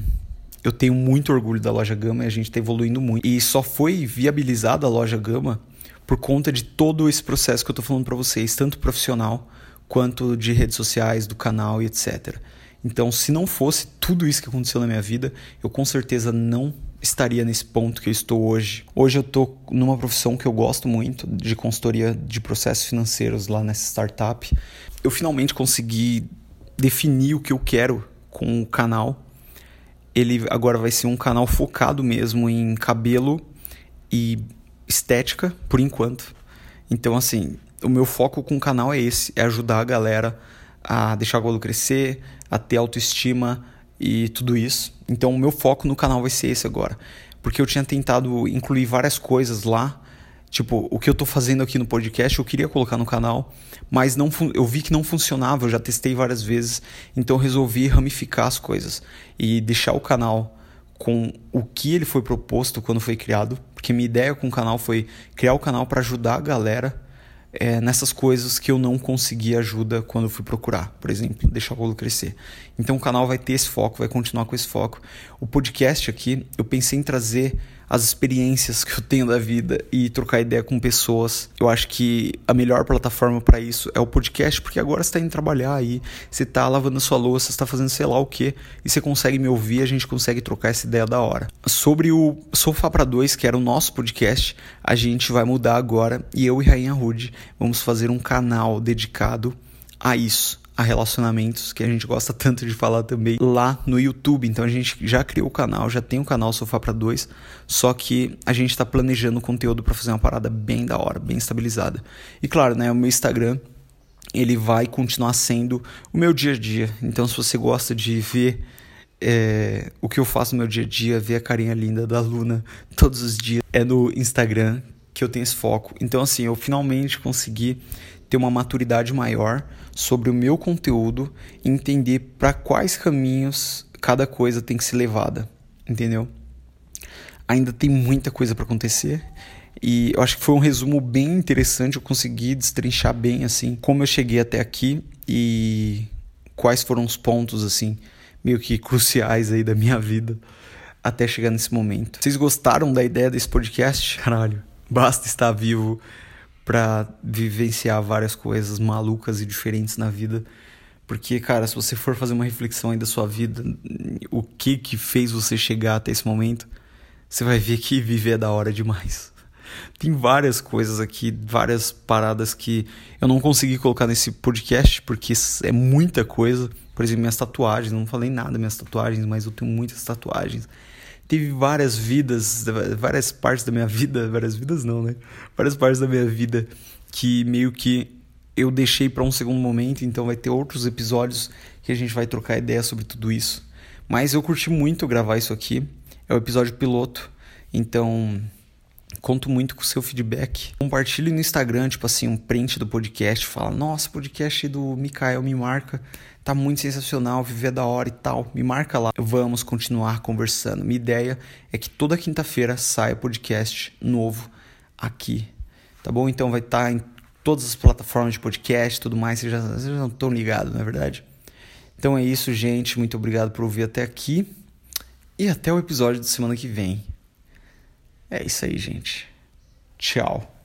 eu tenho muito orgulho da loja Gama e a gente está evoluindo muito. E só foi viabilizada a loja Gama por conta de todo esse processo que eu estou falando para vocês, tanto profissional quanto de redes sociais, do canal e etc. Então, se não fosse tudo isso que aconteceu na minha vida, eu com certeza não estaria nesse ponto que eu estou hoje. Hoje eu estou numa profissão que eu gosto muito, de consultoria de processos financeiros lá nessa startup. Eu finalmente consegui definir o que eu quero com o canal. Ele agora vai ser um canal focado mesmo em cabelo e estética, por enquanto. Então, assim, o meu foco com o canal é esse: é ajudar a galera a deixar o cabelo crescer, a ter autoestima, e tudo isso. Então o meu foco no canal vai ser esse agora. Porque eu tinha tentado incluir várias coisas lá. Tipo, o que eu tô fazendo aqui no podcast eu queria colocar no canal, mas não eu vi que não funcionava, eu já testei várias vezes, então eu resolvi ramificar as coisas e deixar o canal com o que ele foi proposto quando foi criado, porque minha ideia com o canal foi criar o canal para ajudar a galera é, nessas coisas que eu não consegui ajuda quando fui procurar, por exemplo, deixar o bolo crescer. Então o canal vai ter esse foco, vai continuar com esse foco. O podcast aqui, eu pensei em trazer as experiências que eu tenho da vida e trocar ideia com pessoas. Eu acho que a melhor plataforma para isso é o podcast, porque agora você está indo trabalhar aí, você está lavando a sua louça, está fazendo sei lá o que, e você consegue me ouvir, a gente consegue trocar essa ideia da hora. Sobre o Sofá para Dois, que era o nosso podcast, a gente vai mudar agora e eu e Rainha Rude vamos fazer um canal dedicado a isso a relacionamentos, que a gente gosta tanto de falar também lá no YouTube. Então a gente já criou o canal, já tem o canal Sofá para Dois, só que a gente está planejando o conteúdo para fazer uma parada bem da hora, bem estabilizada. E claro, né, o meu Instagram ele vai continuar sendo o meu dia a dia. Então se você gosta de ver é, o que eu faço no meu dia a dia, ver a carinha linda da Luna todos os dias, é no Instagram que eu tenho esse foco. Então assim, eu finalmente consegui ter uma maturidade maior sobre o meu conteúdo e entender para quais caminhos cada coisa tem que ser levada. entendeu? Ainda tem muita coisa para acontecer. E eu acho que foi um resumo bem interessante, eu consegui destrinchar bem assim como eu cheguei até aqui e quais foram os pontos assim meio que cruciais aí da minha vida até chegar nesse momento. Vocês gostaram da ideia desse podcast? Caralho, basta estar vivo para vivenciar várias coisas malucas e diferentes na vida. Porque, cara, se você for fazer uma reflexão aí da sua vida, o que que fez você chegar até esse momento, você vai ver que viver é da hora demais. Tem várias coisas aqui, várias paradas que eu não consegui colocar nesse podcast, porque é muita coisa. Por exemplo, minhas tatuagens, não falei nada minhas tatuagens, mas eu tenho muitas tatuagens teve várias vidas, várias partes da minha vida, várias vidas não, né? Várias partes da minha vida que meio que eu deixei para um segundo momento, então vai ter outros episódios que a gente vai trocar ideia sobre tudo isso. Mas eu curti muito gravar isso aqui. É o episódio piloto, então conto muito com o seu feedback. Compartilhe no Instagram, tipo assim, um print do podcast, fala: "Nossa, podcast do Mikael me marca" tá muito sensacional, viver da hora e tal, me marca lá. Vamos continuar conversando. Minha ideia é que toda quinta-feira saia podcast novo aqui, tá bom? Então vai estar tá em todas as plataformas de podcast tudo mais, vocês já, vocês já não estão ligados, não é verdade? Então é isso, gente. Muito obrigado por ouvir até aqui. E até o episódio da semana que vem. É isso aí, gente. Tchau.